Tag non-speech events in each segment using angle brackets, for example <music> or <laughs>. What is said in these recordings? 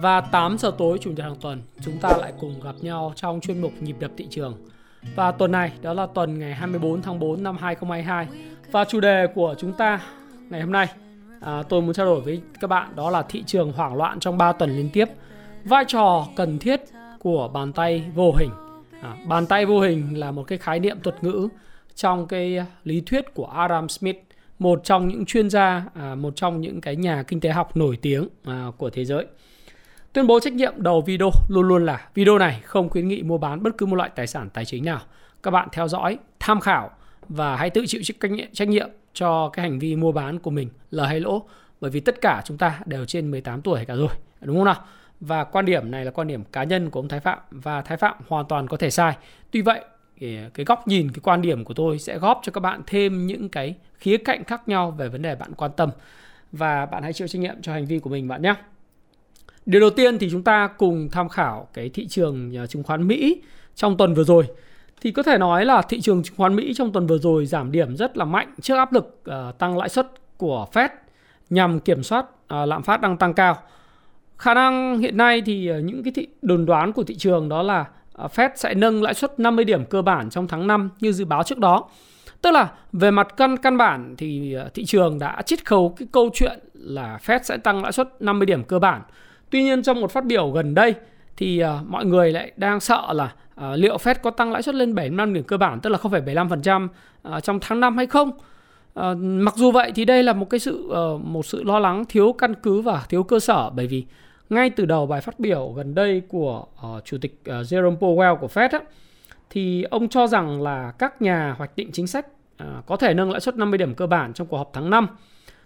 Và 8 giờ tối chủ nhật hàng tuần, chúng ta lại cùng gặp nhau trong chuyên mục Nhịp đập thị trường. Và tuần này đó là tuần ngày 24 tháng 4 năm 2022. Và chủ đề của chúng ta ngày hôm nay à, tôi muốn trao đổi với các bạn đó là thị trường hoảng loạn trong 3 tuần liên tiếp. Vai trò cần thiết của bàn tay vô hình. À, bàn tay vô hình là một cái khái niệm thuật ngữ trong cái lý thuyết của Adam Smith một trong những chuyên gia, à, một trong những cái nhà kinh tế học nổi tiếng à, của thế giới. Tuyên bố trách nhiệm đầu video luôn luôn là video này không khuyến nghị mua bán bất cứ một loại tài sản tài chính nào. Các bạn theo dõi, tham khảo và hãy tự chịu trách nhiệm cho cái hành vi mua bán của mình lời hay lỗ bởi vì tất cả chúng ta đều trên 18 tuổi cả rồi, đúng không nào? Và quan điểm này là quan điểm cá nhân của ông Thái Phạm và Thái Phạm hoàn toàn có thể sai. Tuy vậy cái, góc nhìn cái quan điểm của tôi sẽ góp cho các bạn thêm những cái khía cạnh khác nhau về vấn đề bạn quan tâm và bạn hãy chịu trách nhiệm cho hành vi của mình bạn nhé. Điều đầu tiên thì chúng ta cùng tham khảo cái thị trường à, chứng khoán Mỹ trong tuần vừa rồi. Thì có thể nói là thị trường chứng khoán Mỹ trong tuần vừa rồi giảm điểm rất là mạnh trước áp lực uh, tăng lãi suất của Fed nhằm kiểm soát uh, lạm phát đang tăng cao. Khả năng hiện nay thì uh, những cái thị đồn đoán của thị trường đó là uh, Fed sẽ nâng lãi suất 50 điểm cơ bản trong tháng 5 như dự báo trước đó. Tức là về mặt căn căn bản thì thị trường đã chiết khấu cái câu chuyện là Fed sẽ tăng lãi suất 50 điểm cơ bản Tuy nhiên trong một phát biểu gần đây thì uh, mọi người lại đang sợ là uh, liệu Fed có tăng lãi suất lên 75 điểm cơ bản tức là 0,75% uh, à, trong tháng 5 hay không. Uh, mặc dù vậy thì đây là một cái sự uh, một sự lo lắng thiếu căn cứ và thiếu cơ sở bởi vì ngay từ đầu bài phát biểu gần đây của uh, chủ tịch uh, Jerome Powell của Fed á, thì ông cho rằng là các nhà hoạch định chính sách uh, có thể nâng lãi suất 50 điểm cơ bản trong cuộc họp tháng 5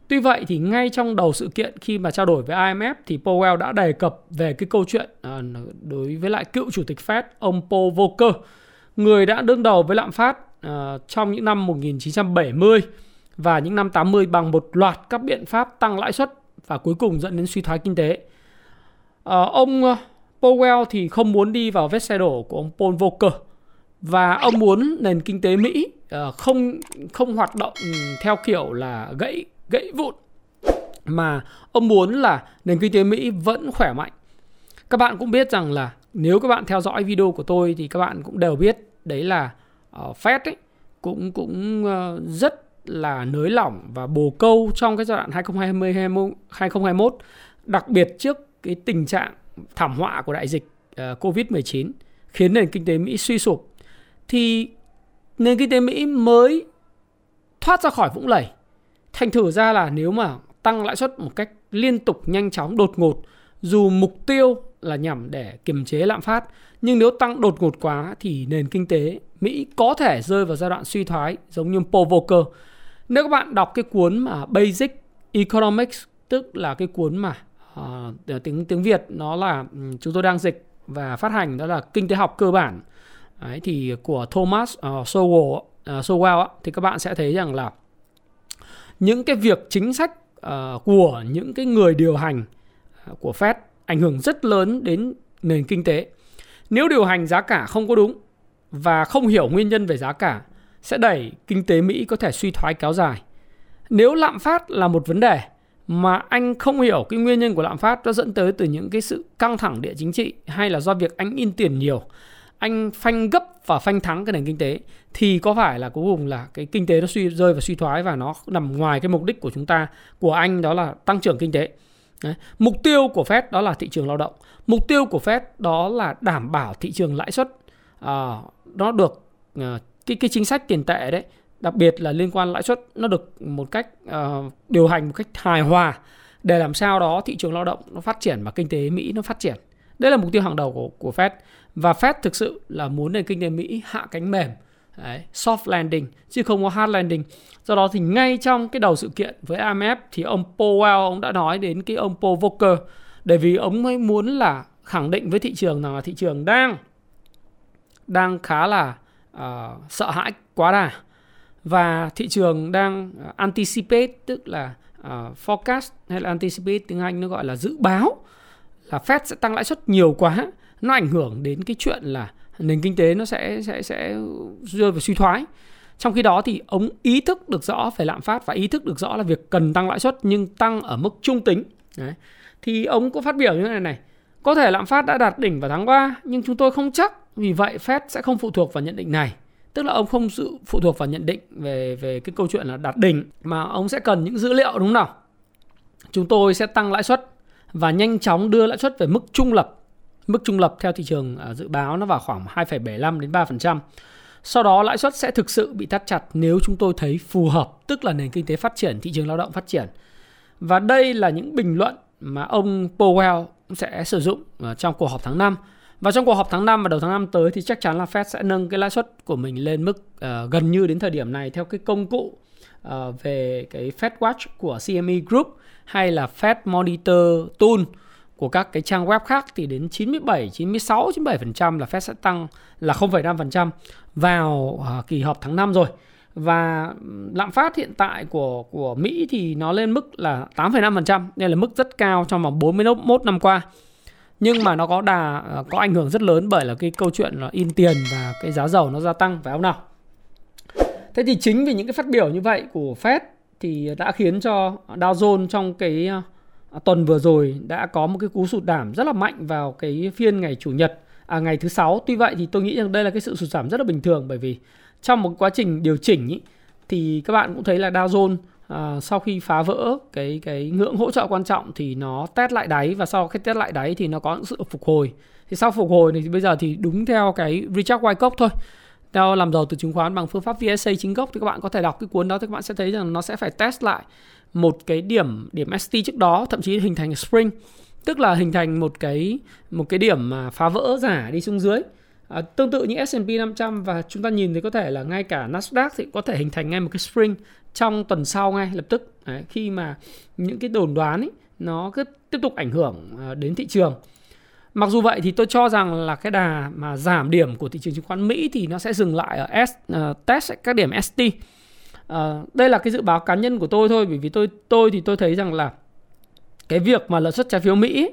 Tuy vậy thì ngay trong đầu sự kiện khi mà trao đổi với IMF thì Powell đã đề cập về cái câu chuyện à, đối với lại cựu chủ tịch Fed ông Paul Volcker, người đã đương đầu với lạm phát à, trong những năm 1970 và những năm 80 bằng một loạt các biện pháp tăng lãi suất và cuối cùng dẫn đến suy thoái kinh tế. À, ông à, Powell thì không muốn đi vào vết xe đổ của ông Paul Volcker và ông muốn nền kinh tế Mỹ à, không không hoạt động theo kiểu là gãy gãy vụn. Mà ông muốn là nền kinh tế Mỹ vẫn khỏe mạnh. Các bạn cũng biết rằng là nếu các bạn theo dõi video của tôi thì các bạn cũng đều biết đấy là uh, Fed ấy cũng cũng uh, rất là nới lỏng và bồ câu trong cái giai đoạn 2020 2021 đặc biệt trước cái tình trạng thảm họa của đại dịch ờ, uh, Covid-19 khiến nền kinh tế Mỹ suy sụp. Thì nền kinh tế Mỹ mới thoát ra khỏi vũng lầy. Thành thử ra là nếu mà tăng lãi suất một cách liên tục nhanh chóng đột ngột dù mục tiêu là nhằm để kiềm chế lạm phát nhưng nếu tăng đột ngột quá thì nền kinh tế Mỹ có thể rơi vào giai đoạn suy thoái giống như Paul Volcker. Nếu các bạn đọc cái cuốn mà Basic Economics tức là cái cuốn mà uh, tiếng tiếng Việt nó là ừ, chúng tôi đang dịch và phát hành đó là kinh tế học cơ bản Đấy, thì của Thomas uh, Sowell, uh, Sowell thì các bạn sẽ thấy rằng là những cái việc chính sách uh, của những cái người điều hành uh, của Fed ảnh hưởng rất lớn đến nền kinh tế. Nếu điều hành giá cả không có đúng và không hiểu nguyên nhân về giá cả sẽ đẩy kinh tế Mỹ có thể suy thoái kéo dài. Nếu lạm phát là một vấn đề mà anh không hiểu cái nguyên nhân của lạm phát nó dẫn tới từ những cái sự căng thẳng địa chính trị hay là do việc anh in tiền nhiều anh phanh gấp và phanh thắng cái nền kinh tế thì có phải là cuối cùng là cái kinh tế nó suy rơi và suy thoái và nó nằm ngoài cái mục đích của chúng ta của anh đó là tăng trưởng kinh tế? Đấy. mục tiêu của Fed đó là thị trường lao động. Mục tiêu của Fed đó là đảm bảo thị trường lãi suất. À, nó được à, cái cái chính sách tiền tệ đấy đặc biệt là liên quan lãi suất nó được một cách uh, điều hành một cách hài hòa để làm sao đó thị trường lao động nó phát triển và kinh tế Mỹ nó phát triển. Đây là mục tiêu hàng đầu của của Fed và Fed thực sự là muốn nền kinh tế Mỹ hạ cánh mềm. Đấy, soft landing chứ không có hard landing. Do đó thì ngay trong cái đầu sự kiện với IMF thì ông Powell ông đã nói đến cái ông Paul Volcker. Để vì ông ấy muốn là khẳng định với thị trường rằng là thị trường đang đang khá là uh, sợ hãi quá đà. Và thị trường đang ờ, anticipate tức là uh, forecast hay là anticipate tiếng Anh nó gọi là dự báo là Fed sẽ tăng lãi suất nhiều quá nó ảnh hưởng đến cái chuyện là nền kinh tế nó sẽ sẽ sẽ rơi vào suy thoái. Trong khi đó thì ông ý thức được rõ về lạm phát và ý thức được rõ là việc cần tăng lãi suất nhưng tăng ở mức trung tính. Đấy. thì ông có phát biểu như thế này này, có thể lạm phát đã đạt đỉnh vào tháng 3 nhưng chúng tôi không chắc vì vậy Fed sẽ không phụ thuộc vào nhận định này. Tức là ông không sự phụ thuộc vào nhận định về về cái câu chuyện là đạt đỉnh, mà ông sẽ cần những dữ liệu, đúng không nào? Chúng tôi sẽ tăng lãi suất và nhanh chóng đưa lãi suất về mức trung lập mức trung lập theo thị trường à, dự báo nó vào khoảng 2,75 đến 3%. Sau đó lãi suất sẽ thực sự bị thắt chặt nếu chúng tôi thấy phù hợp, tức là nền kinh tế phát triển, thị trường lao động phát triển. Và đây là những bình luận mà ông Powell sẽ sử dụng à, trong cuộc họp tháng 5. Và trong cuộc họp tháng 5 và đầu tháng 5 tới thì chắc chắn là Fed sẽ nâng cái lãi suất của mình lên mức uh, gần như đến thời điểm này theo cái công cụ uh, về cái Fed Watch của CME Group hay là Fed Monitor Tool của các cái trang web khác thì đến 97, 96, 97% là Fed sẽ tăng là 0,5% vào à, kỳ họp tháng 5 rồi. Và lạm phát hiện tại của của Mỹ thì nó lên mức là 8,5%, nên là mức rất cao trong vòng 41 năm qua. Nhưng mà nó có đà à, có ảnh hưởng rất lớn bởi là cái câu chuyện là in tiền và cái giá dầu nó gia tăng phải không nào? Thế thì chính vì những cái phát biểu như vậy của Fed thì đã khiến cho Dow Jones trong cái à, À, tuần vừa rồi đã có một cái cú sụt giảm rất là mạnh vào cái phiên ngày chủ nhật à, ngày thứ sáu. Tuy vậy thì tôi nghĩ rằng đây là cái sự sụt giảm rất là bình thường bởi vì trong một quá trình điều chỉnh ý, thì các bạn cũng thấy là Dow Jones à, sau khi phá vỡ cái cái ngưỡng hỗ trợ quan trọng thì nó test lại đáy và sau khi test lại đáy thì nó có những sự phục hồi. Thì sau phục hồi thì bây giờ thì đúng theo cái Richard Wyckoff thôi. Theo làm giàu từ chứng khoán bằng phương pháp VSA chính gốc thì các bạn có thể đọc cái cuốn đó thì các bạn sẽ thấy rằng nó sẽ phải test lại một cái điểm điểm ST trước đó thậm chí hình thành spring. Tức là hình thành một cái một cái điểm mà phá vỡ giả đi xuống dưới. À, tương tự như S&P 500 và chúng ta nhìn thấy có thể là ngay cả Nasdaq thì có thể hình thành ngay một cái spring trong tuần sau ngay lập tức. Đấy, khi mà những cái đồn đoán ấy, nó cứ tiếp tục ảnh hưởng à, đến thị trường. Mặc dù vậy thì tôi cho rằng là cái đà mà giảm điểm của thị trường chứng khoán Mỹ thì nó sẽ dừng lại ở S uh, test các điểm ST. À, đây là cái dự báo cá nhân của tôi thôi bởi vì tôi tôi thì tôi thấy rằng là cái việc mà lợi suất trái phiếu Mỹ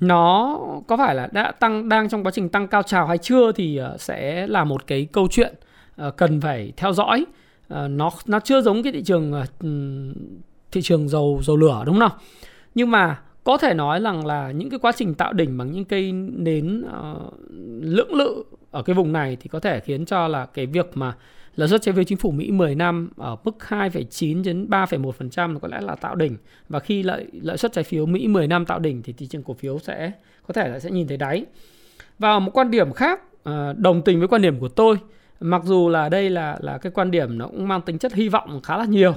nó có phải là đã tăng đang trong quá trình tăng cao trào hay chưa thì ờ, sẽ là một cái câu chuyện ờ, cần phải theo dõi. Nó nó chưa giống cái thị trường thị trường dầu dầu lửa đúng không nào? Nhưng mà có thể nói rằng là những cái quá trình tạo đỉnh bằng những cây nến uh, lưỡng lự ở cái vùng này thì có thể khiến cho là cái việc mà lợi suất trái phiếu chính phủ Mỹ 10 năm ở mức 2,9 đến 3,1% có lẽ là tạo đỉnh và khi lợi lợi suất trái phiếu Mỹ 10 năm tạo đỉnh thì thị trường cổ phiếu sẽ có thể là sẽ nhìn thấy đáy. Và một quan điểm khác ờ, đồng tình với quan điểm của tôi, mặc dù là đây là là cái quan điểm nó cũng mang tính chất hy vọng khá là nhiều,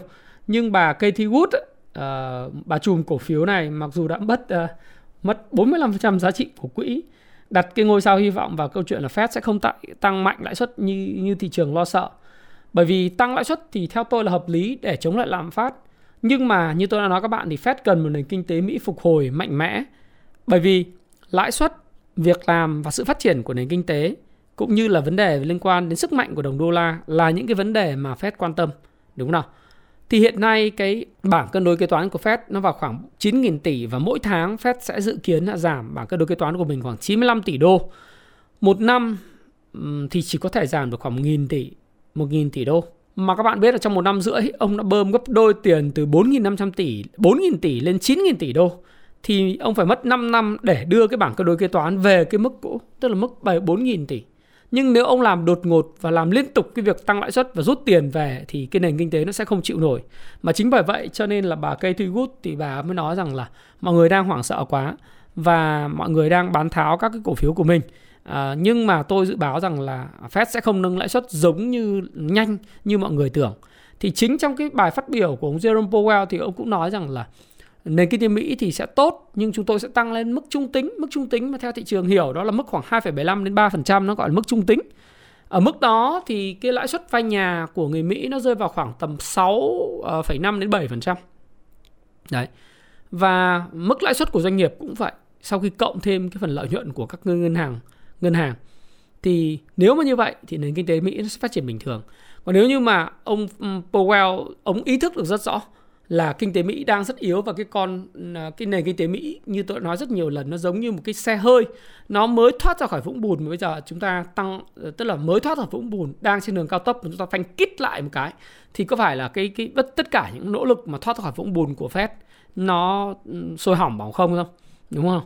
nhưng bà Katie Wood uh, bà chùm cổ phiếu này mặc dù đã mất uh, mất 45% giá trị của quỹ đặt cái ngôi sao hy vọng vào câu chuyện là Fed sẽ không tăng mạnh lãi suất như như thị trường lo sợ bởi vì tăng lãi suất thì theo tôi là hợp lý để chống lại lạm phát. Nhưng mà như tôi đã nói các bạn thì Fed cần một nền kinh tế Mỹ phục hồi mạnh mẽ. Bởi vì lãi suất, việc làm và sự phát triển của nền kinh tế cũng như là vấn đề liên quan đến sức mạnh của đồng đô la là những cái vấn đề mà Fed quan tâm. Đúng không nào? Thì hiện nay cái bảng cân đối kế toán của Fed nó vào khoảng 9.000 tỷ và mỗi tháng Fed sẽ dự kiến là giảm bảng cân đối kế toán của mình khoảng 95 tỷ đô. Một năm thì chỉ có thể giảm được khoảng 1.000 tỷ 1.000 tỷ đô. Mà các bạn biết là trong một năm rưỡi ông đã bơm gấp đôi tiền từ 4.500 tỷ, 4.000 tỷ lên 9.000 tỷ đô. Thì ông phải mất 5 năm để đưa cái bảng cân đối kế toán về cái mức cũ, tức là mức 4.000 tỷ. Nhưng nếu ông làm đột ngột và làm liên tục cái việc tăng lãi suất và rút tiền về thì cái nền kinh tế nó sẽ không chịu nổi. Mà chính bởi vậy cho nên là bà Katie Wood thì bà mới nói rằng là mọi người đang hoảng sợ quá và mọi người đang bán tháo các cái cổ phiếu của mình À, nhưng mà tôi dự báo rằng là Fed sẽ không nâng lãi suất giống như nhanh như mọi người tưởng. Thì chính trong cái bài phát biểu của ông Jerome Powell thì ông cũng nói rằng là nền kinh tế Mỹ thì sẽ tốt nhưng chúng tôi sẽ tăng lên mức trung tính, mức trung tính mà theo thị trường hiểu đó là mức khoảng 2,75 đến 3% nó gọi là mức trung tính. Ở mức đó thì cái lãi suất vay nhà của người Mỹ nó rơi vào khoảng tầm 6,5 đến 7%. Đấy. Và mức lãi suất của doanh nghiệp cũng vậy. Sau khi cộng thêm cái phần lợi nhuận của các ngân hàng ngân hàng. Thì nếu mà như vậy thì nền kinh tế Mỹ nó sẽ phát triển bình thường. Còn nếu như mà ông Powell, ông ý thức được rất rõ là kinh tế Mỹ đang rất yếu và cái con à, cái nền kinh tế Mỹ như tôi nói rất nhiều lần, nó giống như một cái xe hơi, nó mới thoát ra khỏi vũng bùn mà bây giờ chúng ta tăng ờ, tức là mới thoát ra vũng bùn, đang trên đường cao tốc chúng ta phanh kít lại một cái, thì có phải là cái cái tất cả những nỗ lực mà thoát ra khỏi vũng bùn của Fed nó sôi hỏng bỏng không không? Đúng không?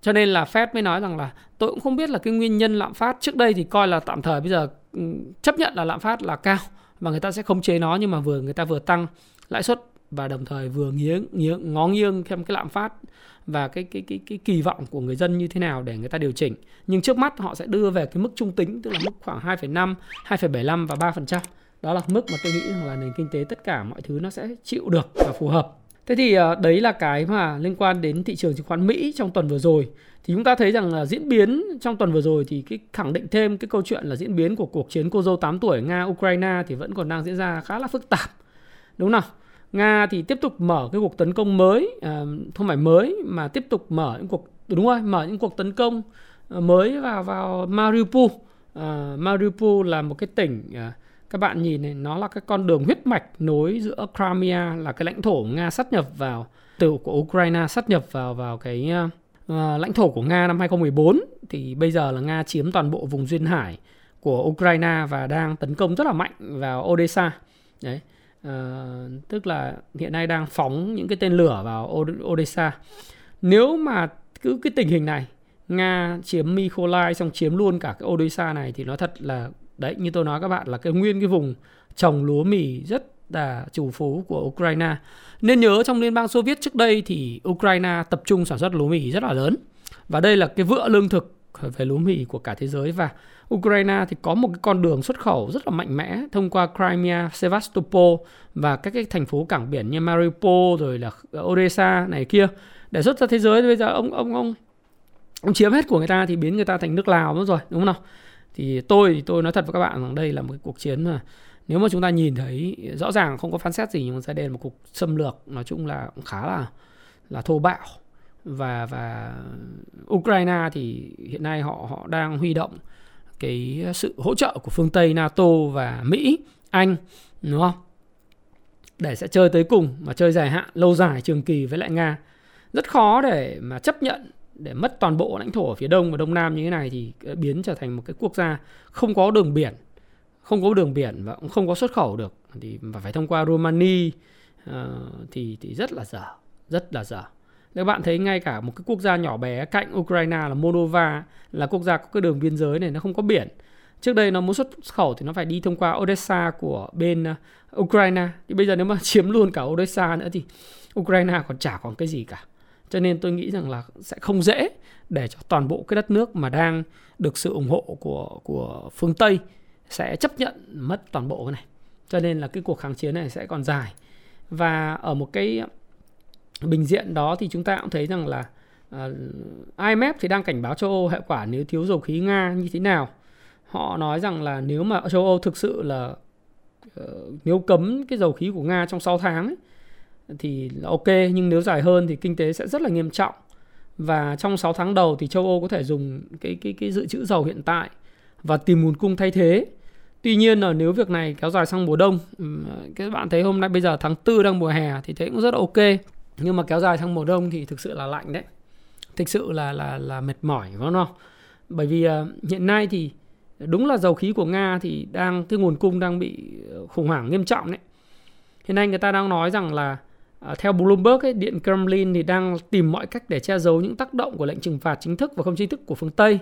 Cho nên là Fed mới nói rằng là tôi cũng không biết là cái nguyên nhân lạm phát trước đây thì coi là tạm thời bây giờ ừ, chấp nhận là lạm phát là cao và người ta sẽ không chế nó nhưng mà vừa người ta vừa tăng lãi suất và đồng thời vừa nghiêng, nghiêng ngó nghiêng thêm cái lạm phát và cái cái cái cái kỳ vọng của người dân như thế nào để người ta điều chỉnh. Nhưng trước mắt họ sẽ đưa về cái mức trung tính tức là mức khoảng 2,5, 2,75 và 3%. Đó là mức mà tôi nghĩ rằng là nền kinh tế tất cả mọi thứ nó sẽ chịu được và phù hợp. Thế thì ờ, đấy là cái mà liên quan đến thị trường chứng khoán Mỹ trong tuần vừa rồi. Thì chúng ta thấy rằng là diễn biến trong tuần vừa rồi thì cái khẳng định thêm cái câu chuyện là diễn biến của cuộc chiến cô dâu 8 tuổi Nga Ukraine thì vẫn còn đang diễn ra khá là phức tạp. Đúng không nào? Nga thì tiếp tục mở cái cuộc tấn công mới, ờ, không phải mới mà tiếp tục mở những cuộc đúng rồi, mở những cuộc tấn công ờ, mới vào vào Mariupol. Mariupol là một cái tỉnh các bạn nhìn này nó là cái con đường huyết mạch nối giữa Crimea là cái lãnh thổ Nga sát nhập vào từ của Ukraine sát nhập vào vào cái uh, lãnh thổ của Nga năm 2014 thì bây giờ là Nga chiếm toàn bộ vùng duyên hải của Ukraine và đang tấn công rất là mạnh vào Odessa. Đấy. Uh, tức là hiện nay đang phóng những cái tên lửa vào Odessa. Nếu mà cứ cái tình hình này Nga chiếm Mykolaiv xong chiếm luôn cả cái Odessa này thì nó thật là đấy như tôi nói các bạn là cái nguyên cái vùng trồng lúa mì rất là chủ phú của Ukraine. Nên nhớ trong Liên bang Xô Viết trước đây thì Ukraine tập trung sản xuất lúa mì rất là lớn. Và đây là cái vựa lương thực về lúa mì của cả thế giới và Ukraine thì có một cái con đường xuất khẩu rất là mạnh mẽ thông qua Crimea, Sevastopol và các cái thành phố cảng biển như Mariupol rồi là Odessa này kia để xuất ra thế giới bây giờ ông ông ông ông chiếm hết của người ta thì biến người ta thành nước Lào mất rồi đúng không nào thì tôi thì tôi nói thật với các bạn rằng đây là một cái cuộc chiến mà nếu mà chúng ta nhìn thấy rõ ràng không có phán xét gì nhưng mà đây là một cuộc xâm lược nói chung là cũng khá là là thô bạo và và Ukraine thì hiện nay họ họ đang huy động cái sự hỗ trợ của phương Tây NATO và Mỹ, Anh đúng không? Để sẽ chơi tới cùng mà chơi dài hạn, lâu dài, trường kỳ với lại Nga. Rất khó để mà chấp nhận để mất toàn bộ lãnh thổ ở phía đông và đông nam như thế này thì ờ, biến trở thành một cái quốc gia không có đường biển không có đường biển và cũng không có xuất khẩu được. Thì phải thông qua Romania uh, ờ, thì thì rất là dở rất là dở. Các bạn thấy ngay cả một cái quốc gia nhỏ bé cạnh Ukraine là Moldova là quốc gia có cái đường biên giới này nó không có biển trước đây nó muốn xuất khẩu thì nó phải đi thông qua Odessa của bên ờ, Ukraine. Thì bây giờ nếu mà <laughs> chiếm luôn cả Odessa nữa thì Ukraine còn chả còn cái gì cả cho nên tôi nghĩ rằng là sẽ không dễ để cho toàn bộ cái đất nước mà đang được sự ủng hộ của của phương Tây sẽ chấp nhận mất toàn bộ cái này. Cho nên là cái cuộc kháng chiến này sẽ còn dài. Và ở một cái bình diện đó thì chúng ta cũng thấy rằng là ờ, uh, IMF thì đang cảnh báo châu Âu hệ quả nếu thiếu dầu khí Nga như thế nào. Họ nói rằng là nếu mà châu Âu thực sự là uh, nếu cấm cái dầu khí của Nga trong 6 tháng ấy, thì là ok nhưng nếu dài hơn thì kinh tế sẽ rất là nghiêm trọng và trong 6 tháng đầu thì châu Âu có thể dùng cái cái cái dự trữ dầu hiện tại và tìm nguồn cung thay thế. Tuy nhiên là nếu việc này kéo dài sang mùa đông, các bạn thấy hôm nay bây giờ tháng 4 đang mùa hè thì thấy cũng rất là ok. Nhưng mà kéo dài sang mùa đông thì thực sự là lạnh đấy. Thực sự là là là mệt mỏi đúng không? Bởi vì ờ, hiện nay thì đúng là dầu khí của Nga thì đang cái nguồn cung đang bị khủng hoảng nghiêm trọng đấy. Hiện nay người ta đang nói rằng là À, theo Bloomberg, ấy, Điện Kremlin thì đang tìm mọi cách để che giấu những tác động của lệnh trừng phạt chính thức và không chính thức của phương Tây.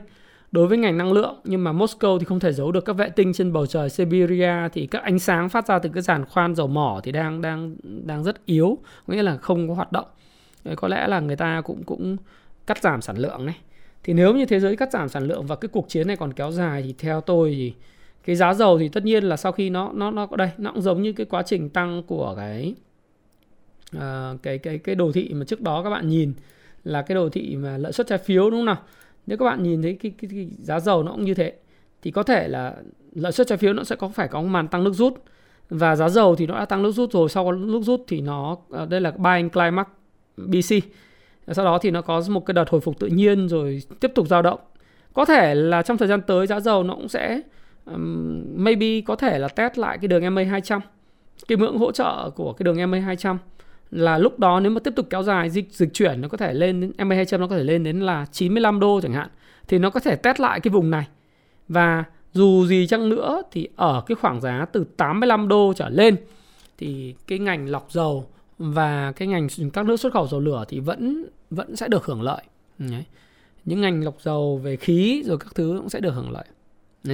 Đối với ngành năng lượng nhưng mà Moscow thì không thể giấu được các vệ tinh trên bầu trời Siberia thì các ánh sáng phát ra từ cái giàn khoan dầu mỏ thì đang đang đang rất yếu nghĩa là không có hoạt động. Có lẽ là người ta cũng cũng cắt giảm sản lượng này thì nếu như thế giới cắt giảm sản lượng và cái cuộc chiến này còn kéo dài thì theo tôi thì cái giá dầu thì tất nhiên là sau khi nó nó nó đây nó cũng giống như cái quá trình tăng của cái à, cái cái cái đồ thị mà trước đó các bạn nhìn là cái đồ thị mà lợi suất trái phiếu đúng không nào? Nếu các bạn nhìn thấy cái, cái, cái giá dầu nó cũng như thế thì có thể là lợi suất trái phiếu nó sẽ có phải có màn tăng nước rút. Và giá dầu thì nó đã tăng nước rút rồi sau nước rút thì nó ờ, đây là buying climax BC sau đó thì nó có một cái đợt hồi phục tự nhiên rồi tiếp tục dao động. Có thể là trong thời gian tới giá dầu nó cũng sẽ um, maybe có thể là test lại cái đường MA 200 cái ngưỡng hỗ trợ của cái đường MA 200 là lúc đó nếu mà tiếp tục kéo dài dịch dịch chuyển nó có thể lên đến MA 200 nó có thể lên đến là 95 đô chẳng hạn thì nó có thể test lại cái vùng này. Và dù gì chăng nữa thì ở cái khoảng giá từ 85 đô trở lên thì cái ngành lọc dầu và cái ngành các nước xuất khẩu dầu lửa thì vẫn vẫn sẽ được hưởng lợi. Đấy. những ngành lọc dầu về khí rồi các thứ cũng sẽ được hưởng lợi.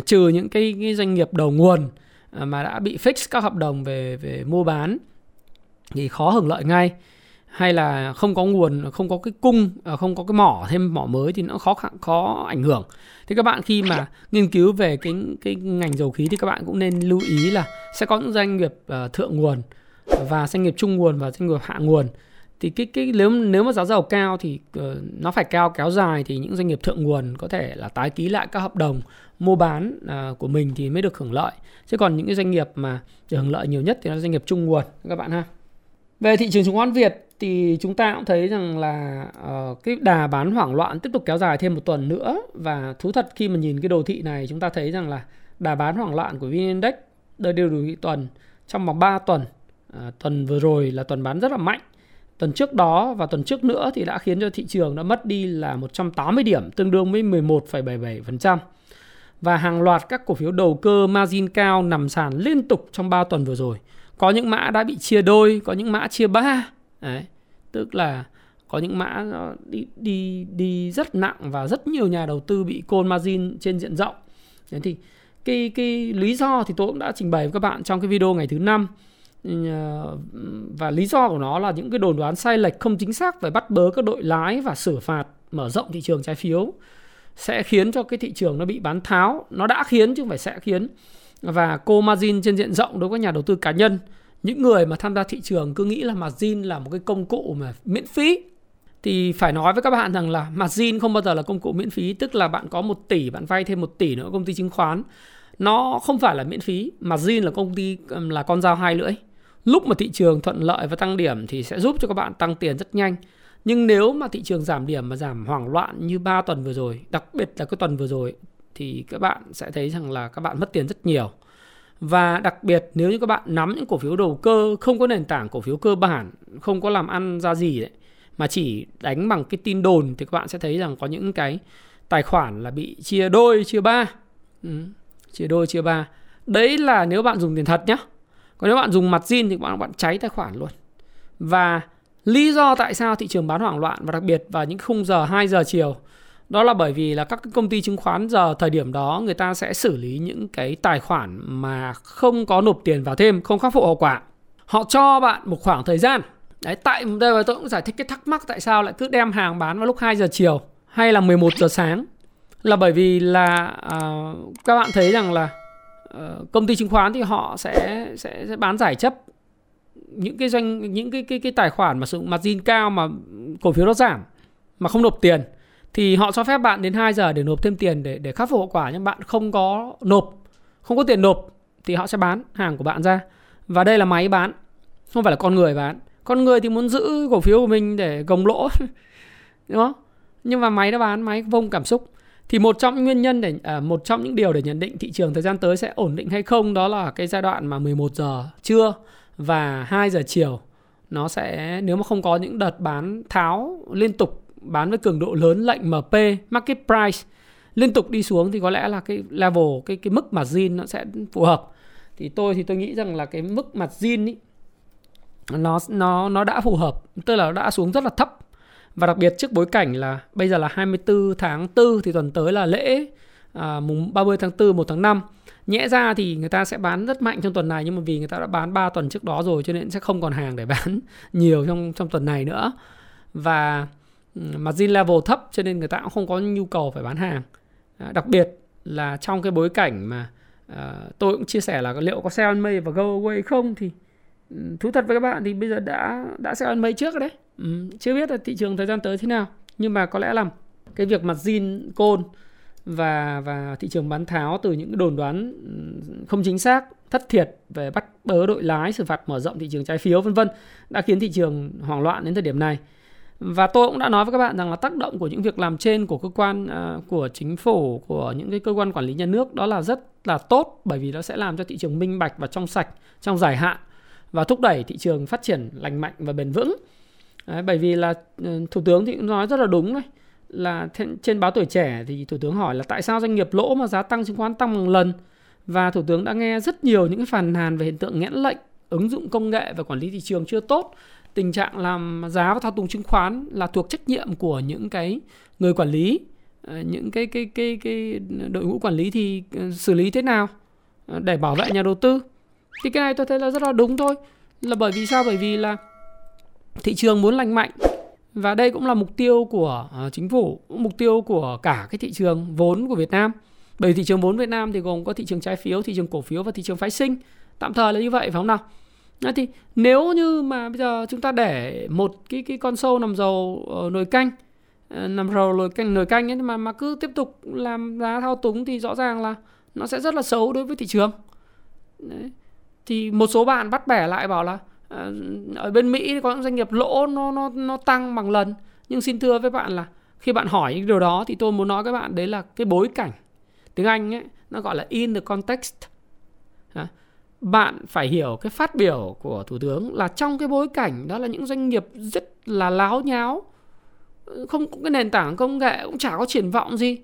Trừ những cái, cái doanh nghiệp đầu nguồn à, mà đã bị fix các hợp đồng về về mua bán thì khó hưởng lợi ngay. Hay là không có nguồn không có cái cung à, không có cái mỏ thêm mỏ mới thì nó khó khó ảnh hưởng. Thì các bạn khi mà nghiên cứu về cái cái ngành dầu khí thì các bạn cũng nên lưu ý là sẽ có những doanh nghiệp uh, thượng nguồn và doanh nghiệp trung nguồn và doanh nghiệp hạ nguồn. Thì cái cái nếu nếu mà giá dầu cao thì uh, nó phải cao kéo dài thì những doanh nghiệp thượng nguồn có thể là tái ký lại các hợp đồng mua bán uh, của mình thì mới được hưởng lợi. Chứ còn những cái doanh nghiệp mà được hưởng lợi nhiều nhất thì là doanh nghiệp trung nguồn. Các bạn ha về thị trường chứng khoán Việt thì chúng ta cũng thấy rằng là uh, cái đà bán hoảng loạn tiếp tục kéo dài thêm một tuần nữa. Và thú thật khi mà nhìn cái đồ thị này chúng ta thấy rằng là đà bán hoảng loạn của VN Index đời đều đủ tuần trong vòng 3 tuần. Uh, tuần vừa rồi là tuần bán rất là mạnh. Tuần trước đó và tuần trước nữa thì đã khiến cho thị trường đã mất đi là 180 điểm tương đương với 11,77% và hàng loạt các cổ phiếu đầu cơ margin cao nằm sàn liên tục trong 3 tuần vừa rồi có những mã đã bị chia đôi, có những mã chia ba. Đấy. tức là có những mã nó đi đi đi rất nặng và rất nhiều nhà đầu tư bị call margin trên diện rộng. Thế thì cái cái lý do thì tôi cũng đã trình bày với các bạn trong cái video ngày thứ năm. Ờ, và lý do của nó là những cái đồn đoán sai lệch không chính xác về bắt bớ các đội lái và xử phạt mở rộng thị trường trái phiếu sẽ khiến cho cái thị trường nó bị bán tháo. Nó đã khiến chứ không phải sẽ khiến và cô margin trên diện rộng đối với nhà đầu tư cá nhân, những người mà tham gia thị trường cứ nghĩ là margin là một cái công cụ mà miễn phí. Thì phải nói với các bạn rằng là margin không bao giờ là công cụ miễn phí, tức là bạn có một tỷ, bạn vay thêm một tỷ nữa công ty chứng khoán. Nó không phải là miễn phí, margin là công ty là con dao hai lưỡi. Lúc mà thị trường thuận lợi và tăng điểm thì sẽ giúp cho các bạn tăng tiền rất nhanh. Nhưng nếu mà thị trường giảm điểm mà giảm hoảng loạn như 3 tuần vừa rồi, đặc biệt là cái tuần vừa rồi thì các bạn sẽ thấy rằng là các bạn mất tiền rất nhiều. Và đặc biệt nếu như các bạn nắm những cổ phiếu đầu cơ không có nền tảng cổ phiếu cơ bản không có làm ăn ra gì đấy mà chỉ đánh bằng cái tin đồn thì các bạn sẽ thấy rằng có những cái tài khoản là bị chia đôi chia ba. Ừ, chia đôi chia ba. Đấy là nếu bạn dùng tiền thật nhá. Còn nếu bạn dùng mặt zin thì bạn bạn cháy tài khoản luôn. Và lý do tại sao thị trường bán hoảng loạn và đặc biệt vào những khung giờ 2 giờ chiều đó là bởi vì là các công ty chứng khoán giờ thời điểm đó người ta sẽ xử lý những cái tài khoản mà không có nộp tiền vào thêm không khắc phục hậu quả. Họ cho bạn một khoảng thời gian. Đấy tại đây tôi cũng giải thích cái thắc mắc tại sao lại cứ đem hàng bán vào lúc 2 giờ chiều hay là 11 giờ sáng. Là bởi vì là uh, các bạn thấy rằng là uh, công ty chứng khoán thì họ sẽ sẽ, sẽ bán giải chấp. Những cái doanh những cái cái cái tài khoản mà sử dụng margin cao mà cổ phiếu nó giảm mà không nộp tiền thì họ cho phép bạn đến 2 giờ để nộp thêm tiền để để khắc phục hậu quả nhưng bạn không có nộp không có tiền nộp thì họ sẽ bán hàng của bạn ra. Và đây là máy bán không phải là con người bán. Con người thì muốn giữ cổ phiếu của mình để gồng lỗ <laughs> đúng không? Nhưng mà máy nó bán máy vông cảm xúc. Thì một trong những nguyên nhân để à, một trong những điều để nhận định thị trường thời gian tới sẽ ổn định hay không đó là cái giai đoạn mà 11 giờ trưa và 2 giờ chiều nó sẽ nếu mà không có những đợt bán tháo liên tục bán với cường độ lớn lệnh MP market price liên tục đi xuống thì có lẽ là cái level cái cái mức margin nó sẽ phù hợp. Thì tôi thì tôi nghĩ rằng là cái mức margin ý, nó nó nó đã phù hợp tức là nó đã xuống rất là thấp. Và đặc biệt trước bối cảnh là bây giờ là 24 tháng 4 thì tuần tới là lễ à, mùng 30 tháng 4 1 tháng 5 nhẽ ra thì người ta sẽ bán rất mạnh trong tuần này nhưng mà vì người ta đã bán 3 tuần trước đó rồi cho nên sẽ không còn hàng để <laughs> bán nhiều trong trong tuần này nữa. Và Ừ, margin level thấp cho nên người ta cũng không có nhu cầu phải bán hàng. À, đặc biệt là trong cái bối cảnh mà à, tôi cũng chia sẻ là liệu có sell on May và go away không thì ừ, thú thật với các bạn thì bây giờ đã đã sell on May trước rồi đấy. Ừ, chưa biết là thị trường thời gian tới thế nào nhưng mà có lẽ là cái việc margin côn và và thị trường bán tháo từ những đồn đoán ừ, không chính xác thất thiệt về bắt bớ đội lái xử phạt mở rộng thị trường trái phiếu vân vân đã khiến thị trường hoảng loạn đến thời điểm này và tôi cũng đã nói với các bạn rằng là tác động của những việc làm trên của cơ quan uh, của chính phủ của những cái cơ quan quản lý nhà nước đó là rất là tốt bởi vì nó sẽ làm cho thị trường minh bạch và trong sạch trong dài hạn và thúc đẩy thị trường phát triển lành mạnh và bền vững. Đấy, bởi vì là uh, thủ tướng thì cũng nói rất là đúng đấy là trên báo tuổi trẻ thì thủ tướng hỏi là tại sao doanh nghiệp lỗ mà giá tăng chứng khoán tăng bằng lần? Và thủ tướng đã nghe rất nhiều những cái phàn nàn về hiện tượng nghẽn lệnh ứng dụng công nghệ và quản lý thị trường chưa tốt tình trạng làm giá và thao túng chứng khoán là thuộc trách nhiệm của những cái người quản lý. Ờ, những cái cái cái cái đội ngũ quản lý thì ờ, xử lý thế nào ờ, để bảo vệ nhà đầu tư. Thì cái này tôi thấy là rất là đúng thôi. Là bởi vì sao? Bởi vì là thị trường muốn lành mạnh. Và đây cũng là mục tiêu của chính phủ mục tiêu của cả cái thị trường vốn của Việt Nam. Bởi vì thị trường vốn Việt Nam thì gồm có thị trường trái phiếu, thị trường cổ phiếu và thị trường phái sinh. Tạm thời là như vậy phải không nào? Đấy thì nếu như mà bây giờ chúng ta để một cái cái con sâu nằm dầu ở nồi canh ờ, nằm dầu nồi canh nồi canh ấy, mà mà cứ tiếp tục làm giá thao túng thì rõ ràng là nó sẽ rất là xấu đối với thị trường. Đấy. Thì một số bạn bắt bẻ lại bảo là ờ, ở bên Mỹ có những doanh nghiệp lỗ nó nó nó tăng bằng lần nhưng xin thưa với bạn là khi bạn hỏi những điều đó thì tôi muốn nói các bạn đấy là cái bối cảnh tiếng Anh ấy, nó gọi là in the context bạn phải hiểu cái phát biểu của thủ tướng là trong cái bối cảnh đó là những doanh nghiệp rất là láo nháo. Không có cái nền tảng công nghệ cũng chả có triển vọng gì.